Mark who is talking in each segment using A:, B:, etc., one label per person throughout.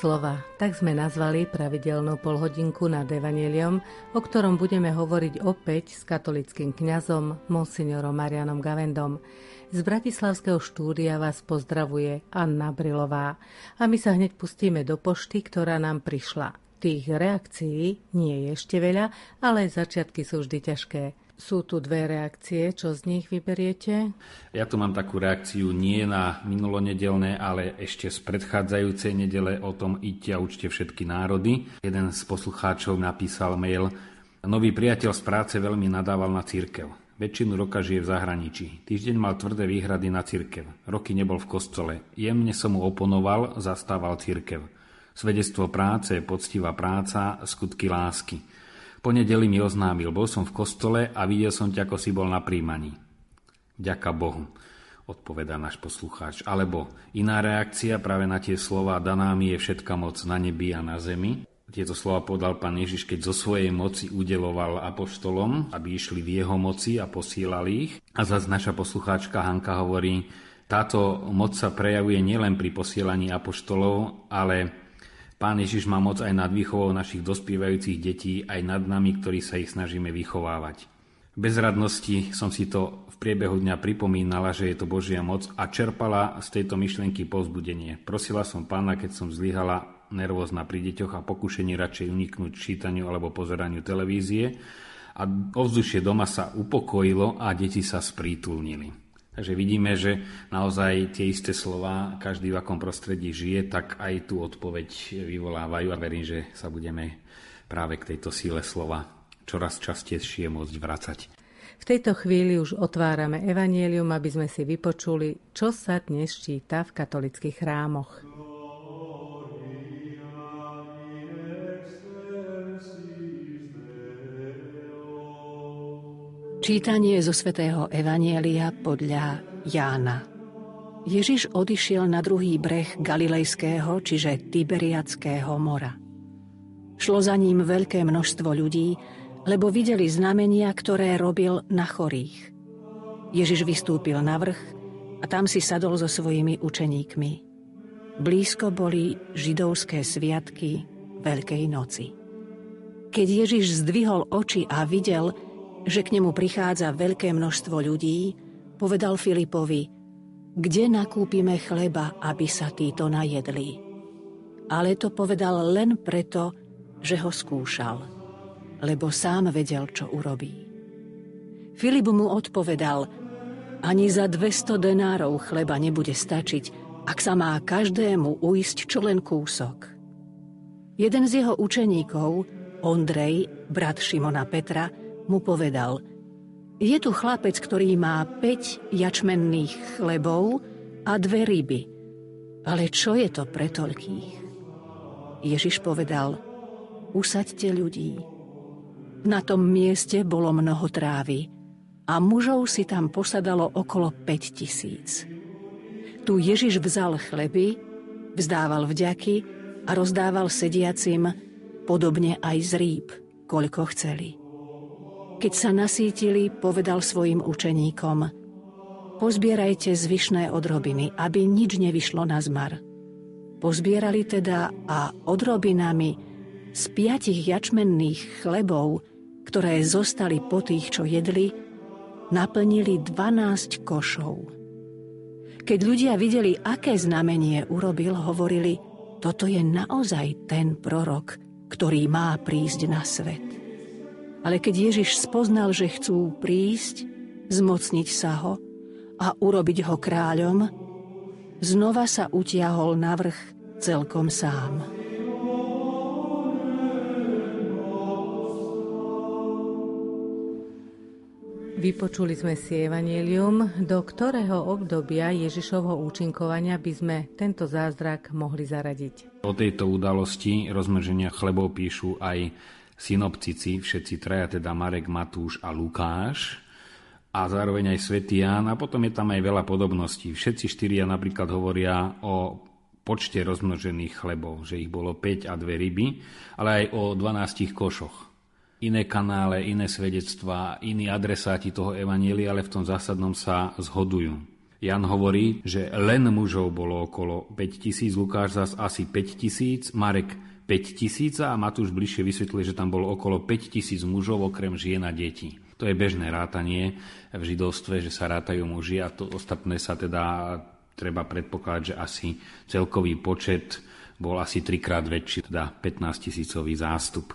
A: Slova, tak sme nazvali pravidelnú polhodinku nad Evangeliom, o ktorom budeme hovoriť opäť s katolickým kňazom monsignorom Marianom Gavendom. Z Bratislavského štúdia vás pozdravuje Anna Brilová a my sa hneď pustíme do pošty, ktorá nám prišla. Tých reakcií nie je ešte veľa, ale začiatky sú vždy ťažké. Sú tu dve reakcie, čo z nich vyberiete?
B: Ja tu mám takú reakciu nie na minulonedelné, ale ešte z predchádzajúcej nedele o tom idte a učte všetky národy. Jeden z poslucháčov napísal mail, nový priateľ z práce veľmi nadával na církev. Väčšinu roka žije v zahraničí. Týždeň mal tvrdé výhrady na církev. Roky nebol v kostole. Jemne som mu oponoval, zastával církev. Svedectvo práce, poctivá práca, skutky lásky. Po nedeli mi oznámil, bol som v kostole a videl som ťa, ako si bol na príjmaní. Ďaká Bohu, odpovedá náš poslucháč. Alebo iná reakcia práve na tie slova daná mi je všetka moc na nebi a na zemi. Tieto slova podal pán Ježiš, keď zo svojej moci udeloval apoštolom, aby išli v jeho moci a posielali ich. A zase naša poslucháčka Hanka hovorí, táto moc sa prejavuje nielen pri posielaní apoštolov, ale Pán Ježiš má moc aj nad výchovou našich dospievajúcich detí, aj nad nami, ktorí sa ich snažíme vychovávať. Bez radnosti som si to v priebehu dňa pripomínala, že je to Božia moc a čerpala z tejto myšlienky povzbudenie. Prosila som pána, keď som zlyhala nervózna pri deťoch a pokušení radšej uniknúť čítaniu alebo pozeraniu televízie a ovzdušie doma sa upokojilo a deti sa sprítulnili. Takže vidíme, že naozaj tie isté slova, každý v akom prostredí žije, tak aj tú odpoveď vyvolávajú a verím, že sa budeme práve k tejto síle slova čoraz častejšie môcť vracať.
A: V tejto chvíli už otvárame evanielium, aby sme si vypočuli, čo sa dnes číta v katolických chrámoch.
C: Čítanie zo svätého Evanielia podľa Jána. Ježiš odišiel na druhý breh Galilejského, čiže Tiberiackého mora. Šlo za ním veľké množstvo ľudí, lebo videli znamenia, ktoré robil na chorých. Ježiš vystúpil na vrch a tam si sadol so svojimi učeníkmi. Blízko boli židovské sviatky Veľkej noci. Keď Ježiš zdvihol oči a videl, že k nemu prichádza veľké množstvo ľudí, povedal Filipovi, kde nakúpime chleba, aby sa títo najedli. Ale to povedal len preto, že ho skúšal, lebo sám vedel, čo urobí. Filip mu odpovedal, ani za 200 denárov chleba nebude stačiť, ak sa má každému uísť čo len kúsok. Jeden z jeho učeníkov, Ondrej, brat Šimona Petra, mu povedal Je tu chlapec, ktorý má 5 jačmenných chlebov a dve ryby. Ale čo je to pre toľkých? Ježiš povedal Usaďte ľudí. Na tom mieste bolo mnoho trávy a mužov si tam posadalo okolo 5 tisíc. Tu Ježiš vzal chleby, vzdával vďaky a rozdával sediacim, podobne aj z rýb, koľko chceli. Keď sa nasítili, povedal svojim učeníkom Pozbierajte zvyšné odrobiny, aby nič nevyšlo na zmar. Pozbierali teda a odrobinami z piatich jačmenných chlebov, ktoré zostali po tých, čo jedli, naplnili 12 košov. Keď ľudia videli, aké znamenie urobil, hovorili, toto je naozaj ten prorok, ktorý má prísť na svet. Ale keď Ježiš spoznal, že chcú prísť, zmocniť sa ho a urobiť ho kráľom, znova sa utiahol na vrch celkom sám.
A: Vypočuli sme si Evangelium, do ktorého obdobia Ježišovho účinkovania by sme tento zázrak mohli zaradiť.
B: O tejto udalosti rozmrženia chlebov píšu aj synoptici, všetci traja, teda Marek, Matúš a Lukáš. a zároveň aj svätý Ján a potom je tam aj veľa podobností. Všetci štyria napríklad hovoria o počte rozmnožených chlebov, že ich bolo 5 a dve ryby, ale aj o 12 košoch. Iné kanále, iné svedectvá, iní adresáti toho evanielia, ale v tom zásadnom sa zhodujú. Jan hovorí, že len mužov bolo okolo 5000, Lukáš zas asi 5000, Marek 5000 a Matúš bližšie vysvetluje, že tam bolo okolo 5000 mužov okrem žien a detí. To je bežné rátanie v židovstve, že sa rátajú muži a to ostatné sa teda treba predpokladať, že asi celkový počet bol asi trikrát väčší, teda 15 tisícový zástup.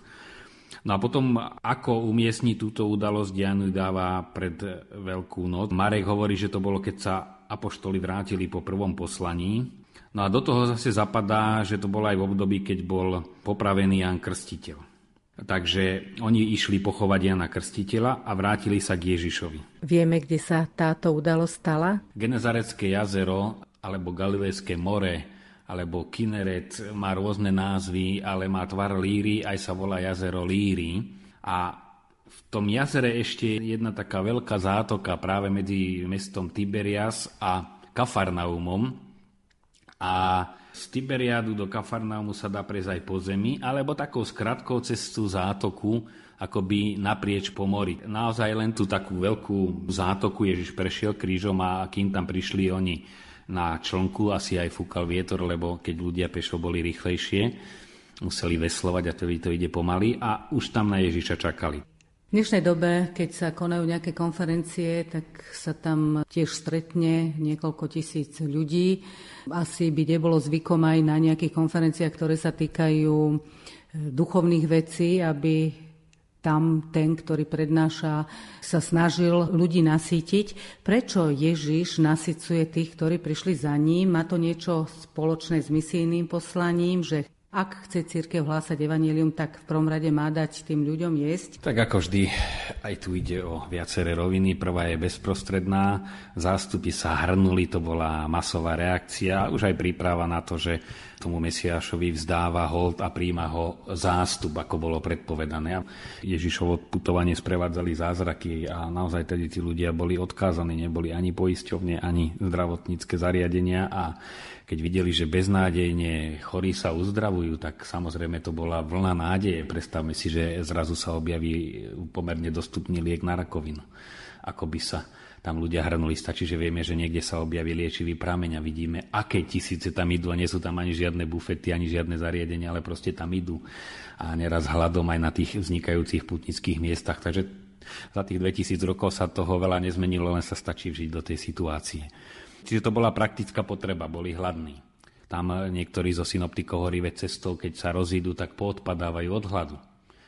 B: No a potom, ako umiestniť túto udalosť, Janu dáva pred Veľkú noc. Marek hovorí, že to bolo, keď sa apoštoli vrátili po prvom poslaní. No a do toho zase zapadá, že to bolo aj v období, keď bol popravený Jan Krstiteľ. Takže oni išli pochovať Jana Krstiteľa a vrátili sa k Ježišovi.
A: Vieme, kde sa táto udalosť stala?
B: Genezarecké jazero alebo Galilejské more alebo Kineret má rôzne názvy, ale má tvar líry, aj sa volá jazero Líry. A v tom jazere ešte je jedna taká veľká zátoka práve medzi mestom Tiberias a Kafarnaumom. A z Tiberiádu do Kafarnaumu sa dá prejsť aj po zemi, alebo takou skratkou cestu zátoku, akoby naprieč po mori. Naozaj len tú takú veľkú zátoku Ježiš prešiel krížom a kým tam prišli oni na člnku, asi aj fúkal vietor, lebo keď ľudia pešo boli rýchlejšie, museli veslovať a to, to ide pomaly a už tam na Ježiša čakali.
A: V dnešnej dobe, keď sa konajú nejaké konferencie, tak sa tam tiež stretne niekoľko tisíc ľudí. Asi by nebolo zvykom aj na nejakých konferenciách, ktoré sa týkajú e, duchovných vecí, aby tam ten, ktorý prednáša, sa snažil ľudí nasýtiť. Prečo Ježiš nasycuje tých, ktorí prišli za ním? Má to niečo spoločné s misijným poslaním, že ak chce církev hlásať evanílium, tak v prvom rade má dať tým ľuďom jesť?
B: Tak ako vždy, aj tu ide o viaceré roviny. Prvá je bezprostredná, zástupy sa hrnuli, to bola masová reakcia, už aj príprava na to, že tomu Mesiášovi vzdáva hold a príjma ho zástup, ako bolo predpovedané. Ježišovo putovanie sprevádzali zázraky a naozaj tedy tí ľudia boli odkázaní, neboli ani poisťovne, ani zdravotnícke zariadenia a keď videli, že beznádejne chorí sa uzdravujú, tak samozrejme to bola vlna nádeje. Predstavme si, že zrazu sa objaví pomerne dostupný liek na rakovinu. Ako by sa tam ľudia hrnuli. Stačí, že vieme, že niekde sa objaví liečivý prameň a vidíme, aké tisíce tam idú a nie sú tam ani žiadne bufety, ani žiadne zariadenia, ale proste tam idú. A neraz hľadom aj na tých vznikajúcich putnických miestach. Takže za tých 2000 rokov sa toho veľa nezmenilo, len sa stačí vžiť do tej situácie. Čiže to bola praktická potreba, boli hladní. Tam niektorí zo synoptikov hovorí, cestou, keď sa rozídu, tak poodpadávajú od hladu.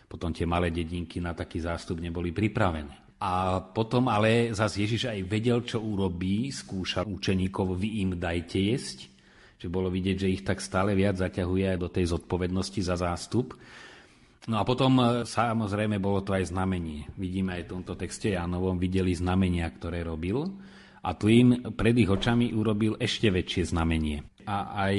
B: Potom tie malé dedinky na taký zástup neboli pripravené. A potom ale zase Ježiš aj vedel, čo urobí, skúša učeníkov, vy im dajte jesť. Že bolo vidieť, že ich tak stále viac zaťahuje aj do tej zodpovednosti za zástup. No a potom e, samozrejme bolo to aj znamenie. Vidíme aj v tomto texte Jánovom, videli znamenia, ktoré robil a tu im pred ich očami urobil ešte väčšie znamenie. A aj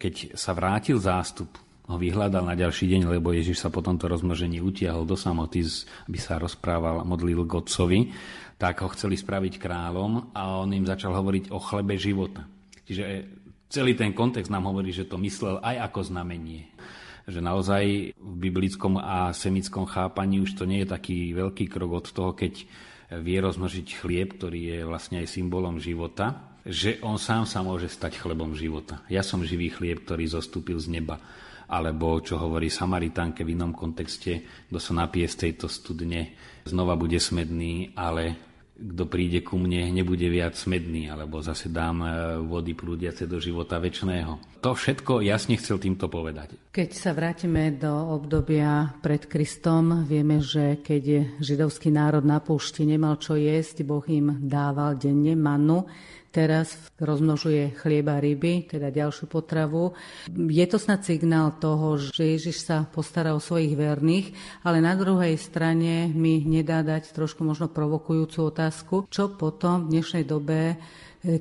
B: keď sa vrátil zástup, ho vyhľadal na ďalší deň, lebo Ježiš sa po tomto rozmnožení utiahol do samoty, aby sa rozprával, modlil k otcovi, tak ho chceli spraviť kráľom a on im začal hovoriť o chlebe života. Čiže celý ten kontext nám hovorí, že to myslel aj ako znamenie. Že naozaj v biblickom a semickom chápaní už to nie je taký veľký krok od toho, keď vie rozmnožiť chlieb, ktorý je vlastne aj symbolom života, že on sám sa môže stať chlebom života. Ja som živý chlieb, ktorý zostúpil z neba. Alebo čo hovorí Samaritánke v inom kontexte, kto sa napije z tejto studne, znova bude smedný, ale kto príde ku mne, nebude viac smedný, alebo zase dám e, vody prúdiace do života väčšného. To všetko jasne chcel týmto povedať.
A: Keď sa vrátime do obdobia pred Kristom, vieme, že keď židovský národ na púšti nemal čo jesť, Boh im dával denne manu, teraz rozmnožuje chlieba ryby, teda ďalšiu potravu. Je to snad signál toho, že Ježiš sa postará o svojich verných, ale na druhej strane mi nedá dať trošku možno provokujúcu otázku, čo potom v dnešnej dobe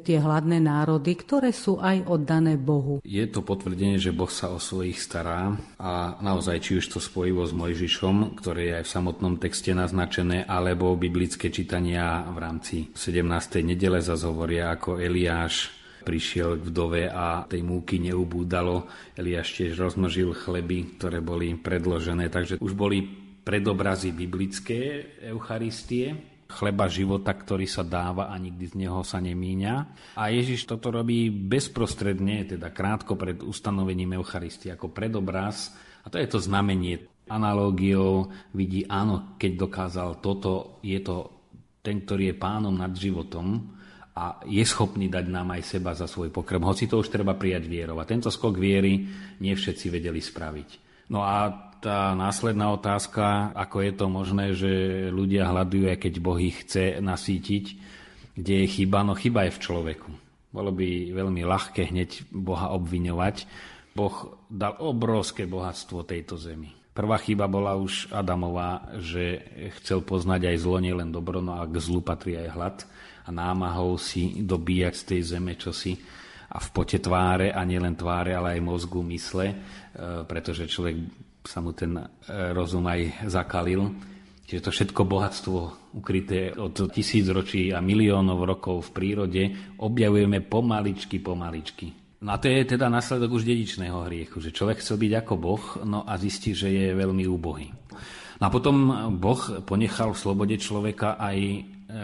A: tie hladné národy, ktoré sú aj oddané Bohu.
B: Je to potvrdenie, že Boh sa o svojich stará a naozaj či už to spojivo s Mojžišom, ktoré je aj v samotnom texte naznačené, alebo biblické čítania v rámci 17. nedele zase hovoria, ako Eliáš prišiel k vdove a tej múky neubúdalo. Eliáš tiež rozmnožil chleby, ktoré boli predložené, takže už boli predobrazy biblické Eucharistie, chleba života, ktorý sa dáva a nikdy z neho sa nemíňa. A Ježiš toto robí bezprostredne, teda krátko pred ustanovením Eucharistie, ako predobraz. A to je to znamenie. Analógiou vidí, áno, keď dokázal toto, je to ten, ktorý je pánom nad životom a je schopný dať nám aj seba za svoj pokrm. Hoci to už treba prijať vierou. A tento skok viery nie všetci vedeli spraviť. No a tá následná otázka, ako je to možné, že ľudia hľadujú, aj keď Boh ich chce nasítiť, kde je chyba, no chyba je v človeku. Bolo by veľmi ľahké hneď Boha obviňovať. Boh dal obrovské bohatstvo tejto zemi. Prvá chyba bola už Adamová, že chcel poznať aj zlo, nielen dobro, no a k zlu patrí aj hlad a námahou si dobíjať z tej zeme čosi a v pote tváre a nielen tváre, ale aj mozgu, mysle, e, pretože človek sa mu ten e, rozum aj zakalil. Čiže to všetko bohatstvo ukryté od tisíc ročí a miliónov rokov v prírode objavujeme pomaličky, pomaličky. No a to je teda následok už dedičného hriechu, že človek chcel byť ako Boh, no a zistí, že je veľmi úbohý. No a potom Boh ponechal v slobode človeka aj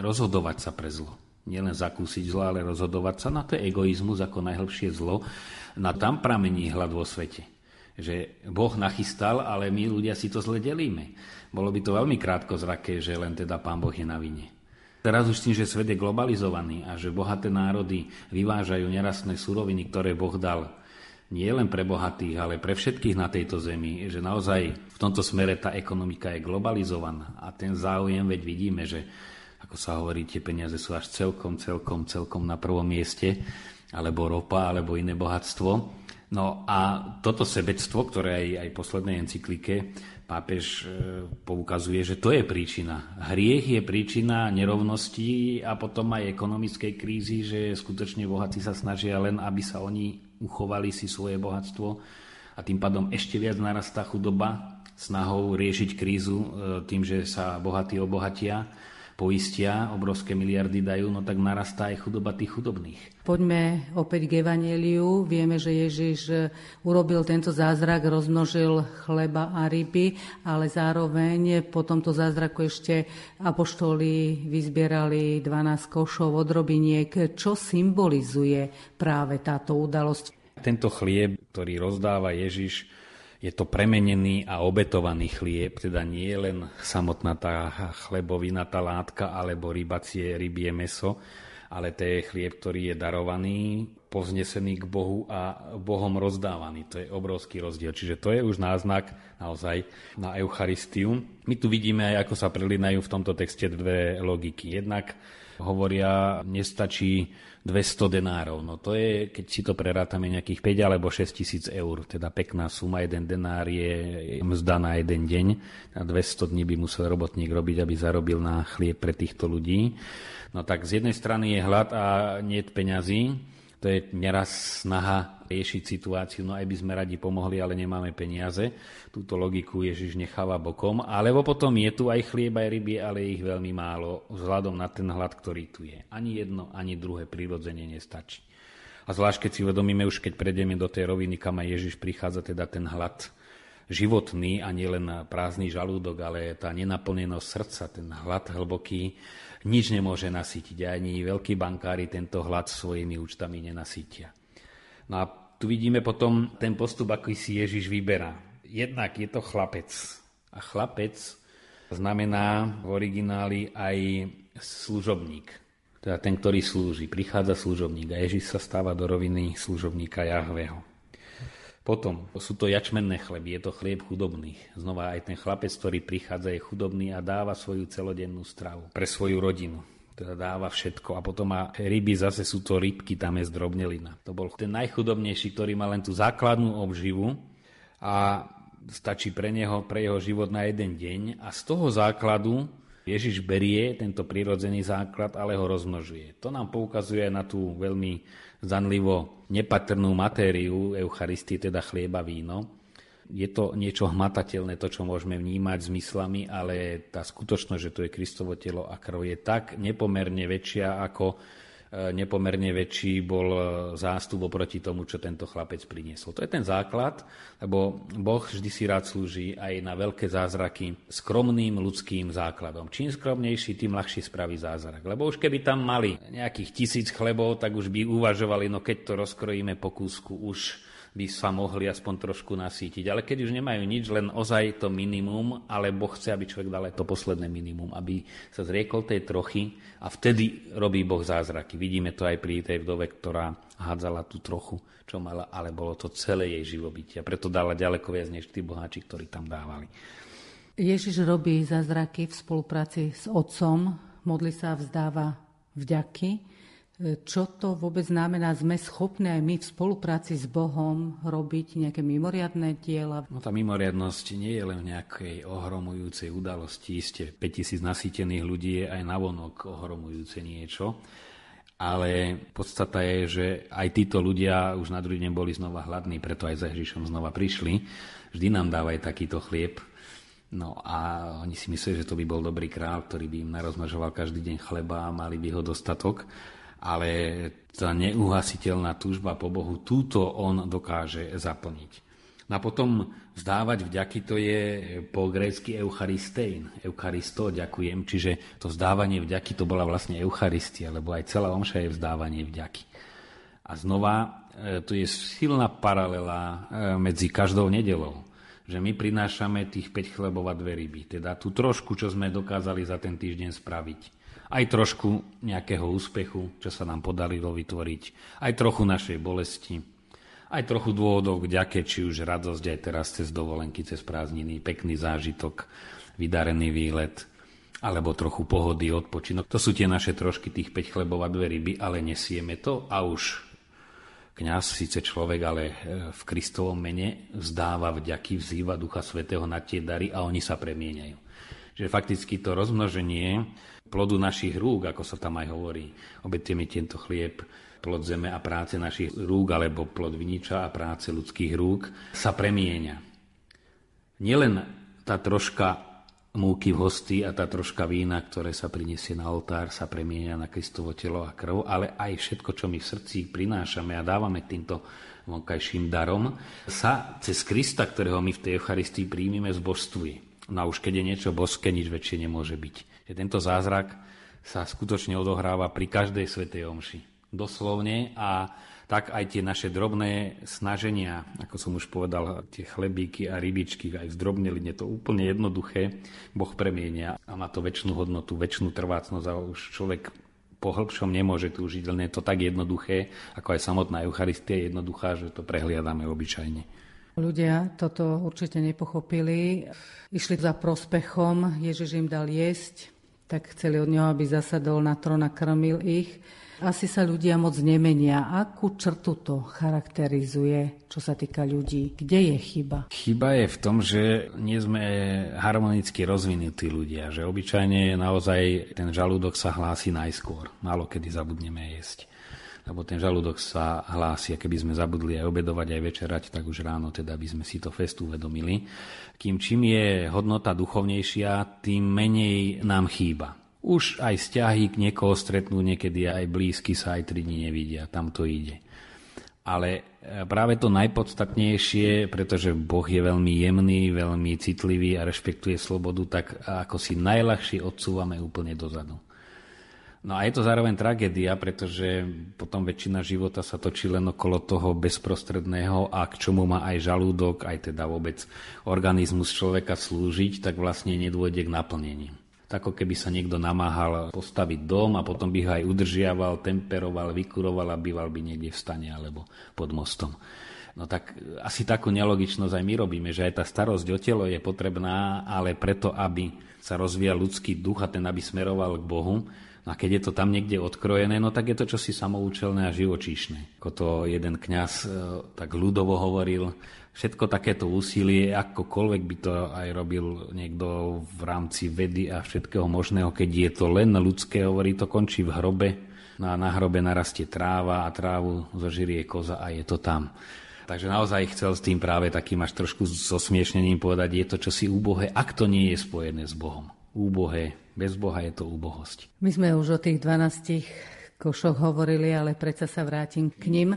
B: rozhodovať sa pre zlo. Nielen zakúsiť zlo, ale rozhodovať sa. Na no to egoizmus ako najhlbšie zlo. Na tam pramení hlad vo svete že Boh nachystal, ale my ľudia si to zle delíme. Bolo by to veľmi krátko zraké, že len teda Pán Boh je na vine. Teraz už tým, že svet je globalizovaný a že bohaté národy vyvážajú nerastné suroviny, ktoré Boh dal nie len pre bohatých, ale pre všetkých na tejto zemi, že naozaj v tomto smere tá ekonomika je globalizovaná a ten záujem, veď vidíme, že ako sa hovorí, tie peniaze sú až celkom, celkom, celkom na prvom mieste, alebo ropa, alebo iné bohatstvo. No a toto sebectvo, ktoré aj, aj v poslednej encyklike pápež e, poukazuje, že to je príčina. Hriech je príčina nerovností a potom aj ekonomickej krízy, že skutočne bohatí sa snažia len, aby sa oni uchovali si svoje bohatstvo a tým pádom ešte viac narastá chudoba snahou riešiť krízu e, tým, že sa bohatí obohatia poistia, obrovské miliardy dajú, no tak narastá aj chudoba tých chudobných.
A: Poďme opäť k Evangeliu. Vieme, že Ježiš e, urobil tento zázrak, rozmnožil chleba a ryby, ale zároveň po tomto zázraku ešte apoštoli vyzbierali 12 košov odrobiniek. Čo symbolizuje práve táto udalosť?
B: Tento chlieb, ktorý rozdáva Ježiš, je to premenený a obetovaný chlieb, teda nie je len samotná tá chlebovina, tá látka alebo rybacie, rybie meso, ale to je chlieb, ktorý je darovaný, povznesený k Bohu a Bohom rozdávaný. To je obrovský rozdiel. Čiže to je už náznak naozaj na Eucharistiu. My tu vidíme aj, ako sa prelinajú v tomto texte dve logiky. Jednak hovoria, nestačí 200 denárov. No to je, keď si to prerátame, nejakých 5 alebo 6 tisíc eur. Teda pekná suma, jeden denár je mzda na jeden deň. A 200 dní by musel robotník robiť, aby zarobil na chlieb pre týchto ľudí. No tak z jednej strany je hlad a nie peňazí, to je neraz snaha riešiť situáciu, no aj by sme radi pomohli, ale nemáme peniaze. Túto logiku Ježiš necháva bokom. Alebo potom je tu aj chlieb, aj ryby, ale ich veľmi málo vzhľadom na ten hlad, ktorý tu je. Ani jedno, ani druhé prirodzene nestačí. A zvlášť, keď si uvedomíme už, keď prejdeme do tej roviny, kam aj Ježiš prichádza, teda ten hlad životný a nielen prázdny žalúdok, ale tá nenaplnenosť srdca, ten hlad hlboký, nič nemôže nasýtiť. Ani veľkí bankári tento hlad svojimi účtami nenasítia. No a tu vidíme potom ten postup, aký si Ježiš vyberá. Jednak je to chlapec. A chlapec znamená v origináli aj služobník. Teda ten, ktorý slúži. Prichádza služobník a Ježiš sa stáva do roviny služobníka Jahveho. Potom sú to jačmenné chleby, je to chlieb chudobných. Znova aj ten chlapec, ktorý prichádza, je chudobný a dáva svoju celodennú stravu pre svoju rodinu. Teda dáva všetko. A potom má ryby, zase sú to rybky, tam je zdrobnelina. To bol ten najchudobnejší, ktorý má len tú základnú obživu a stačí pre neho, pre jeho život na jeden deň. A z toho základu Ježiš berie tento prirodzený základ, ale ho rozmnožuje. To nám poukazuje na tú veľmi zanlivo nepatrnú matériu Eucharistie, teda chlieba, víno. Je to niečo hmatateľné, to, čo môžeme vnímať zmyslami, ale tá skutočnosť, že to je Kristovo telo a krv, je tak nepomerne väčšia ako nepomerne väčší bol e, zástup oproti tomu, čo tento chlapec priniesol. To je ten základ, lebo Boh vždy si rád slúži aj na veľké zázraky skromným ľudským základom. Čím skromnejší, tým ľahšie spraví zázrak. Lebo už keby tam mali nejakých tisíc chlebov, tak už by uvažovali, no keď to rozkrojíme po kúsku, už by sa mohli aspoň trošku nasítiť. Ale keď už nemajú nič, len ozaj to minimum, ale Boh chce, aby človek dal aj to posledné minimum, aby sa zriekol tej trochy a vtedy robí Boh zázraky. Vidíme to aj pri tej vdove, ktorá hádzala tú trochu, čo mala, ale bolo to celé jej živobytie. Preto dala ďaleko viac než tí boháči, ktorí tam dávali.
A: Ježiš robí zázraky v spolupráci s otcom, modli sa a vzdáva vďaky. Čo to vôbec znamená? Sme schopní aj my v spolupráci s Bohom robiť nejaké mimoriadné diela?
B: No tá mimoriadnosť nie je len v nejakej ohromujúcej udalosti. Isté 5000 nasýtených ľudí je aj navonok ohromujúce niečo. Ale podstata je, že aj títo ľudia už na druhý deň boli znova hladní, preto aj za Ježišom znova prišli. Vždy nám dávajú takýto chlieb. No a oni si mysleli, že to by bol dobrý král, ktorý by im narozmažoval každý deň chleba a mali by ho dostatok ale tá neuhasiteľná túžba po Bohu, túto on dokáže zaplniť. A potom vzdávať vďaky, to je po grécky eucharistein. Eucharisto, ďakujem, čiže to vzdávanie vďaky, to bola vlastne Eucharistia, lebo aj celá omša je vzdávanie vďaky. A znova, e, tu je silná paralela e, medzi každou nedelou, že my prinášame tých 5 chlebov a dve ryby, teda tú trošku, čo sme dokázali za ten týždeň spraviť aj trošku nejakého úspechu, čo sa nám podarilo vytvoriť, aj trochu našej bolesti, aj trochu dôvodov k ďake, či už radosť aj teraz cez dovolenky, cez prázdniny, pekný zážitok, vydarený výlet, alebo trochu pohody, odpočinok. To sú tie naše trošky tých 5 chlebov a dve ryby, ale nesieme to a už kňaz, síce človek, ale e, v Kristovom mene vzdáva vďaky, vzýva Ducha Svetého na tie dary a oni sa premieňajú. Že fakticky to rozmnoženie plodu našich rúk, ako sa tam aj hovorí. Obete tento chlieb, plod zeme a práce našich rúk, alebo plod viniča a práce ľudských rúk, sa premieňa. Nielen tá troška múky v hosti a tá troška vína, ktoré sa prinesie na oltár, sa premieňa na Kristovo telo a krv, ale aj všetko, čo my v srdci prinášame a dávame týmto vonkajším darom, sa cez Krista, ktorého my v tej Eucharistii príjmime, zbožstvuje. No a už keď je niečo boské, nič väčšie nemôže byť že tento zázrak sa skutočne odohráva pri každej svetej omši. Doslovne a tak aj tie naše drobné snaženia, ako som už povedal, tie chlebíky a rybičky, aj zdrobnili, je to úplne jednoduché, Boh premienia a má to väčšinu hodnotu, väčšinu trvácnosť a už človek po hĺbšom nemôže tu žiť, len je to tak jednoduché, ako aj samotná Eucharistia je jednoduchá, že to prehliadame obyčajne.
A: Ľudia toto určite nepochopili. Išli za prospechom, Ježiš im dal jesť, tak chceli od neho, aby zasadol na trón a krmil ich. Asi sa ľudia moc nemenia. Akú črtu to charakterizuje, čo sa týka ľudí? Kde je chyba?
B: Chyba je v tom, že nie sme harmonicky rozvinutí ľudia, že obyčajne naozaj ten žalúdok sa hlási najskôr. Málo kedy zabudneme jesť lebo ten žalúdok sa hlási a keby sme zabudli aj obedovať, aj večerať, tak už ráno teda by sme si to fest uvedomili. Kým čím je hodnota duchovnejšia, tým menej nám chýba. Už aj vzťahy k niekoho stretnú niekedy aj blízky sa aj tri dní nevidia, tam to ide. Ale e, práve to najpodstatnejšie, pretože Boh je veľmi jemný, veľmi citlivý a rešpektuje slobodu, tak ako si najľahšie odsúvame úplne dozadu. No a je to zároveň tragédia, pretože potom väčšina života sa točí len okolo toho bezprostredného a k čomu má aj žalúdok, aj teda vôbec organizmus človeka slúžiť, tak vlastne nedôjde k naplneniu. Tak keby sa niekto namáhal postaviť dom a potom by ho aj udržiaval, temperoval, vykuroval a býval by niekde v stane alebo pod mostom. No tak asi takú nelogičnosť aj my robíme, že aj tá starosť o telo je potrebná, ale preto, aby sa rozvíjal ľudský duch a ten, aby smeroval k Bohu, No a keď je to tam niekde odkrojené, no tak je to čosi samoučelné a živočíšne. Ako to jeden kňaz e, tak ľudovo hovoril, všetko takéto úsilie, akokoľvek by to aj robil niekto v rámci vedy a všetkého možného, keď je to len ľudské, hovorí, to končí v hrobe, no a na hrobe narastie tráva a trávu zožirie koza a je to tam. Takže naozaj chcel s tým práve takým až trošku zosmiešnením povedať, je to čosi úbohé, ak to nie je spojené s Bohom. Úbohé, bez Boha je to úbohosť.
A: My sme už o tých 12 košoch hovorili, ale predsa sa vrátim k nim.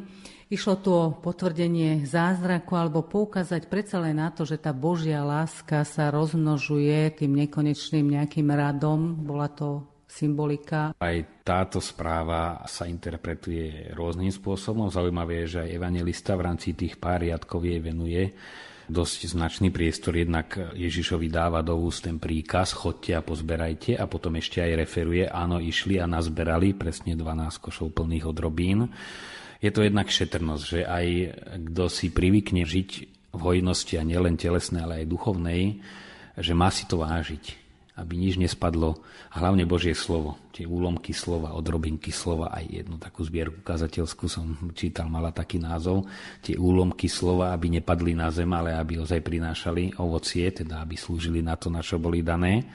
A: Išlo tu o potvrdenie zázraku alebo poukázať predsa len na to, že tá Božia láska sa rozmnožuje tým nekonečným nejakým radom. Bola to symbolika.
B: Aj táto správa sa interpretuje rôznym spôsobom. Zaujímavé je, že aj evangelista v rámci tých pár riadkov jej venuje dosť značný priestor. Jednak Ježišovi dáva do úst ten príkaz, chodte a pozberajte a potom ešte aj referuje, áno, išli a nazberali presne 12 košov plných odrobín. Je to jednak šetrnosť, že aj kto si privykne žiť v hojnosti a nielen telesnej, ale aj duchovnej, že má si to vážiť aby nič nespadlo. A hlavne Božie slovo, tie úlomky slova, odrobinky slova, aj jednu takú zbierku kazateľskú som čítal, mala taký názov, tie úlomky slova, aby nepadli na zem, ale aby ozaj prinášali ovocie, teda aby slúžili na to, na čo boli dané.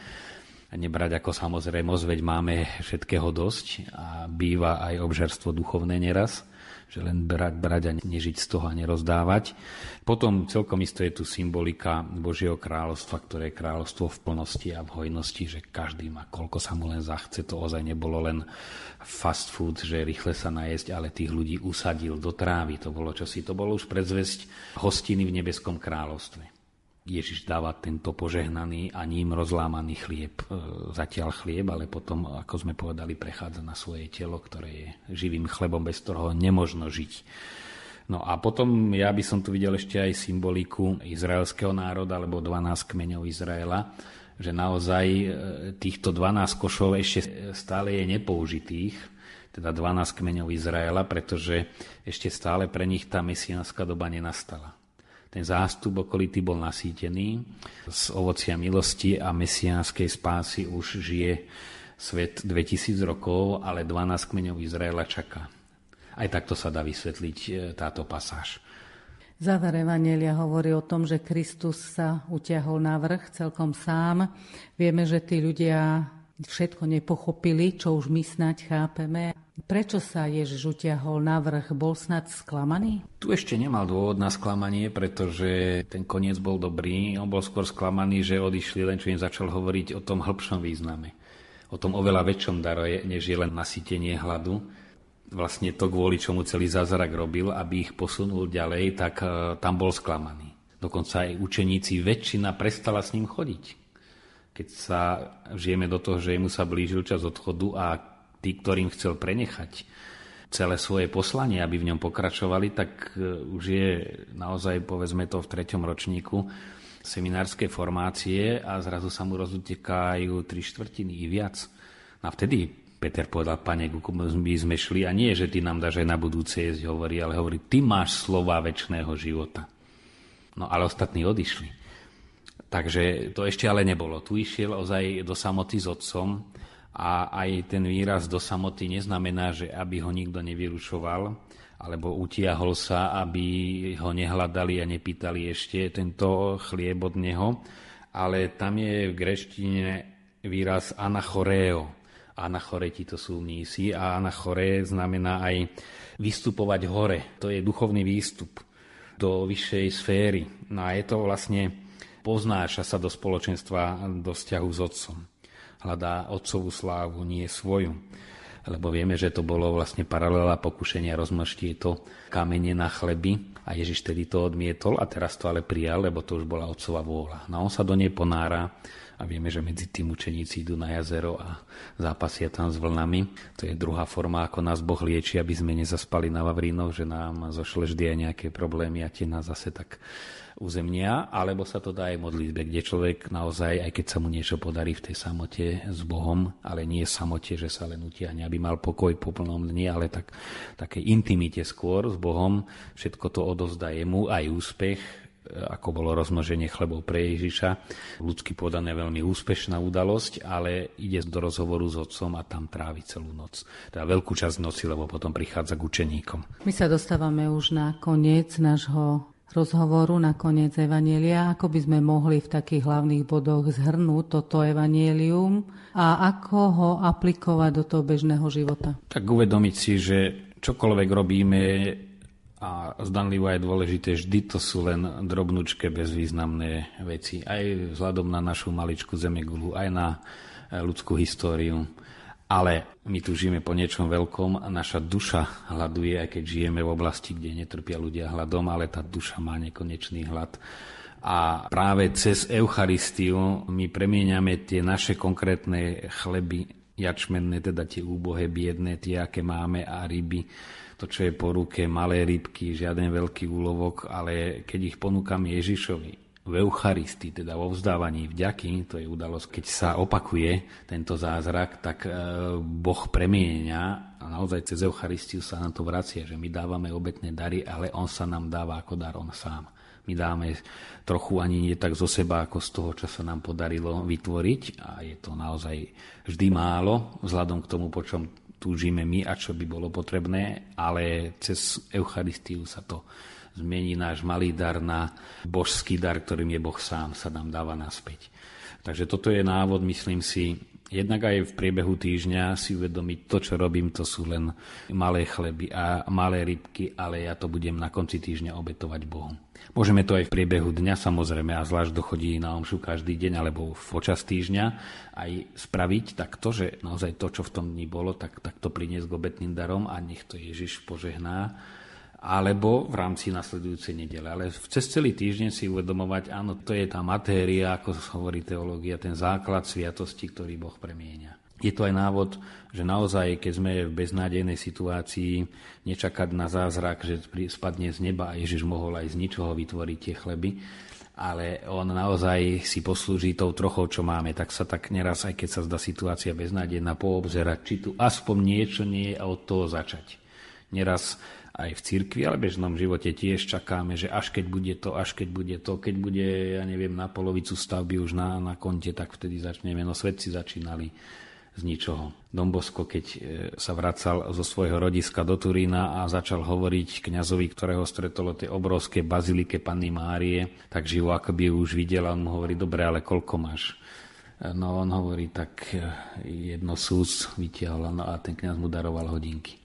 B: A nebrať ako samozrejmosť, veď máme všetkého dosť a býva aj obžerstvo duchovné neraz že len brať, brať a nežiť z toho a nerozdávať. Potom celkom isto je tu symbolika Božieho kráľovstva, ktoré je kráľovstvo v plnosti a v hojnosti, že každý má koľko sa mu len zachce. To ozaj nebolo len fast food, že rýchle sa najesť, ale tých ľudí usadil do trávy. To bolo čosi, to bolo už predzvesť hostiny v nebeskom kráľovstve. Ježiš dáva tento požehnaný a ním rozlámaný chlieb. E, zatiaľ chlieb, ale potom, ako sme povedali, prechádza na svoje telo, ktoré je živým chlebom, bez ktorého nemožno žiť. No a potom ja by som tu videl ešte aj symboliku izraelského národa, alebo 12 kmeňov Izraela, že naozaj e, týchto 12 košov ešte stále je nepoužitých, teda 12 kmeňov Izraela, pretože ešte stále pre nich tá mesiánska doba nenastala ten zástup okolitý bol nasýtený. Z ovocia milosti a mesiánskej spásy už žije svet 2000 rokov, ale 12 kmeňov Izraela čaká. Aj takto sa dá vysvetliť e, táto pasáž.
A: Záver Evangelia hovorí o tom, že Kristus sa utiahol na vrch celkom sám. Vieme, že tí ľudia všetko nepochopili, čo už my snať chápeme. Prečo sa Ježiš utiahol na vrch? Bol snad sklamaný?
B: Tu ešte nemal dôvod na sklamanie, pretože ten koniec bol dobrý. On bol skôr sklamaný, že odišli len, čo im začal hovoriť o tom hĺbšom význame. O tom oveľa väčšom daroje, než je len nasytenie hladu. Vlastne to, kvôli čomu celý zázrak robil, aby ich posunul ďalej, tak e, tam bol sklamaný. Dokonca aj učeníci, väčšina prestala s ním chodiť keď sa žijeme do toho, že mu sa blížil čas odchodu a tí, ktorým chcel prenechať celé svoje poslanie, aby v ňom pokračovali, tak e, už je naozaj, povedzme to, v treťom ročníku seminárskej formácie a zrazu sa mu rozutekajú tri štvrtiny i viac. No a vtedy Peter povedal, pane, by sme šli a nie, že ty nám dáš aj na budúce jesť, hovorí, ale hovorí, ty máš slova väčšného života. No ale ostatní odišli. Takže to ešte ale nebolo. Tu išiel ozaj do samoty s otcom a aj ten výraz do samoty neznamená, že aby ho nikto nevyrušoval, alebo utiahol sa, aby ho nehľadali a nepýtali ešte tento chlieb od neho, ale tam je v greštine výraz anachoreo. Anachoreti to sú mnísi a anachore znamená aj vystupovať hore. To je duchovný výstup do vyššej sféry. No a je to vlastne poznáša sa do spoločenstva, do vzťahu s otcom. Hľadá otcovú slávu, nie svoju. Lebo vieme, že to bolo vlastne paralela pokušenia rozmrštie to kamene na chleby a Ježiš tedy to odmietol a teraz to ale prijal, lebo to už bola otcová vôľa. No on sa do nej ponára a vieme, že medzi tým učeníci idú na jazero a zápasia tam s vlnami. To je druhá forma, ako nás Boh lieči, aby sme nezaspali na Vavrínoch, že nám zošle vždy aj nejaké problémy a tie nás zase tak územnia, alebo sa to dá aj modlitbe, kde človek naozaj, aj keď sa mu niečo podarí v tej samote s Bohom, ale nie samote, že sa len utiahne, aby mal pokoj po plnom dni, ale tak, také intimite skôr s Bohom, všetko to odozda jemu, aj úspech, ako bolo rozmnoženie chlebov pre Ježiša. Ľudsky podané veľmi úspešná udalosť, ale ide do rozhovoru s otcom a tam trávi celú noc. Teda veľkú časť noci, lebo potom prichádza k učeníkom.
A: My sa dostávame už na koniec nášho rozhovoru na koniec Evanielia, ako by sme mohli v takých hlavných bodoch zhrnúť toto Evanielium a ako ho aplikovať do toho bežného života?
B: Tak uvedomiť si, že čokoľvek robíme a zdanlivo je dôležité, vždy to sú len drobnúčke bezvýznamné veci. Aj vzhľadom na našu maličku Zemegulu, aj na ľudskú históriu ale my tu žijeme po niečom veľkom a naša duša hľaduje, aj keď žijeme v oblasti, kde netrpia ľudia hľadom, ale tá duša má nekonečný hlad. A práve cez Eucharistiu my premieňame tie naše konkrétne chleby, jačmenné, teda tie úbohé, biedné, tie, aké máme, a ryby, to, čo je po ruke, malé rybky, žiaden veľký úlovok, ale keď ich ponúkam Ježišovi, v Eucharistii, teda vo vzdávaní vďaky, to je udalosť, keď sa opakuje tento zázrak, tak e, Boh premieňa a naozaj cez Eucharistiu sa nám to vracia, že my dávame obetné dary, ale On sa nám dáva ako dar On sám. My dáme trochu ani nie tak zo seba, ako z toho, čo sa nám podarilo vytvoriť a je to naozaj vždy málo, vzhľadom k tomu, po čom túžime my a čo by bolo potrebné, ale cez Eucharistiu sa to zmení náš malý dar na božský dar, ktorým je Boh sám, sa nám dáva naspäť. Takže toto je návod, myslím si, jednak aj v priebehu týždňa si uvedomiť, to, čo robím, to sú len malé chleby a malé rybky, ale ja to budem na konci týždňa obetovať Bohu. Môžeme to aj v priebehu dňa samozrejme a zvlášť dochodí na omšu každý deň alebo počas týždňa aj spraviť tak to, že naozaj to, čo v tom dni bolo, tak, tak to priniesť k obetným darom a nech to Ježiš požehná alebo v rámci nasledujúcej nedele. Ale cez celý týždeň si uvedomovať, áno, to je tá matéria, ako hovorí teológia, ten základ sviatosti, ktorý Boh premieňa. Je to aj návod, že naozaj, keď sme v beznádejnej situácii, nečakať na zázrak, že spadne z neba a Ježiš mohol aj z ničoho vytvoriť tie chleby, ale on naozaj si poslúži tou trochou, čo máme, tak sa tak neraz, aj keď sa zdá situácia beznádejná, poobzerať, či tu aspoň niečo nie je a od toho začať. Neraz aj v cirkvi, ale bežnom živote tiež čakáme, že až keď bude to, až keď bude to, keď bude, ja neviem, na polovicu stavby už na, na konte, tak vtedy začneme. No svetci začínali z ničoho. Dombosko, keď e, sa vracal zo svojho rodiska do Turína a začal hovoriť kňazovi, ktorého stretolo tie obrovské bazilike Panny Márie, tak živo ako by už videl on mu hovorí, dobre, ale koľko máš? E, no on hovorí, tak e, jedno sús vytiahol no a ten kňaz mu daroval hodinky.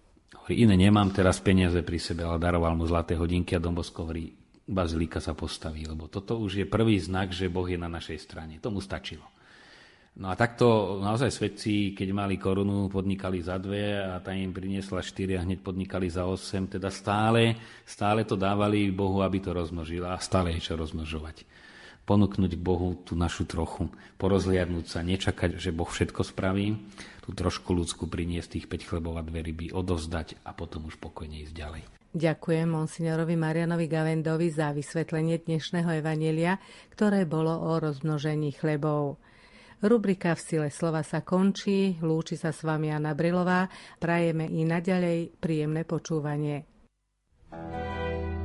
B: Iné nemám teraz peniaze pri sebe, ale daroval mu zlaté hodinky a Dombosko hovorí, bazilika sa postaví, lebo toto už je prvý znak, že Boh je na našej strane. Tomu stačilo. No a takto naozaj svedci, keď mali korunu, podnikali za dve a tá im priniesla štyri a hneď podnikali za osem, teda stále, stále to dávali Bohu, aby to rozmnožil a stále je čo rozmnožovať. Ponúknuť Bohu tú našu trochu, porozliadnúť sa, nečakať, že Boh všetko spraví, tú trošku ľudskú priniesť tých 5 chlebov a dve ryby, odovzdať a potom už pokojne ísť ďalej.
A: Ďakujem monsignorovi Marianovi Gavendovi za vysvetlenie dnešného evanelia, ktoré bolo o rozmnožení chlebov. Rubrika v sile slova sa končí, lúči sa s vami Anna Brilová, prajeme i naďalej príjemné počúvanie. thank you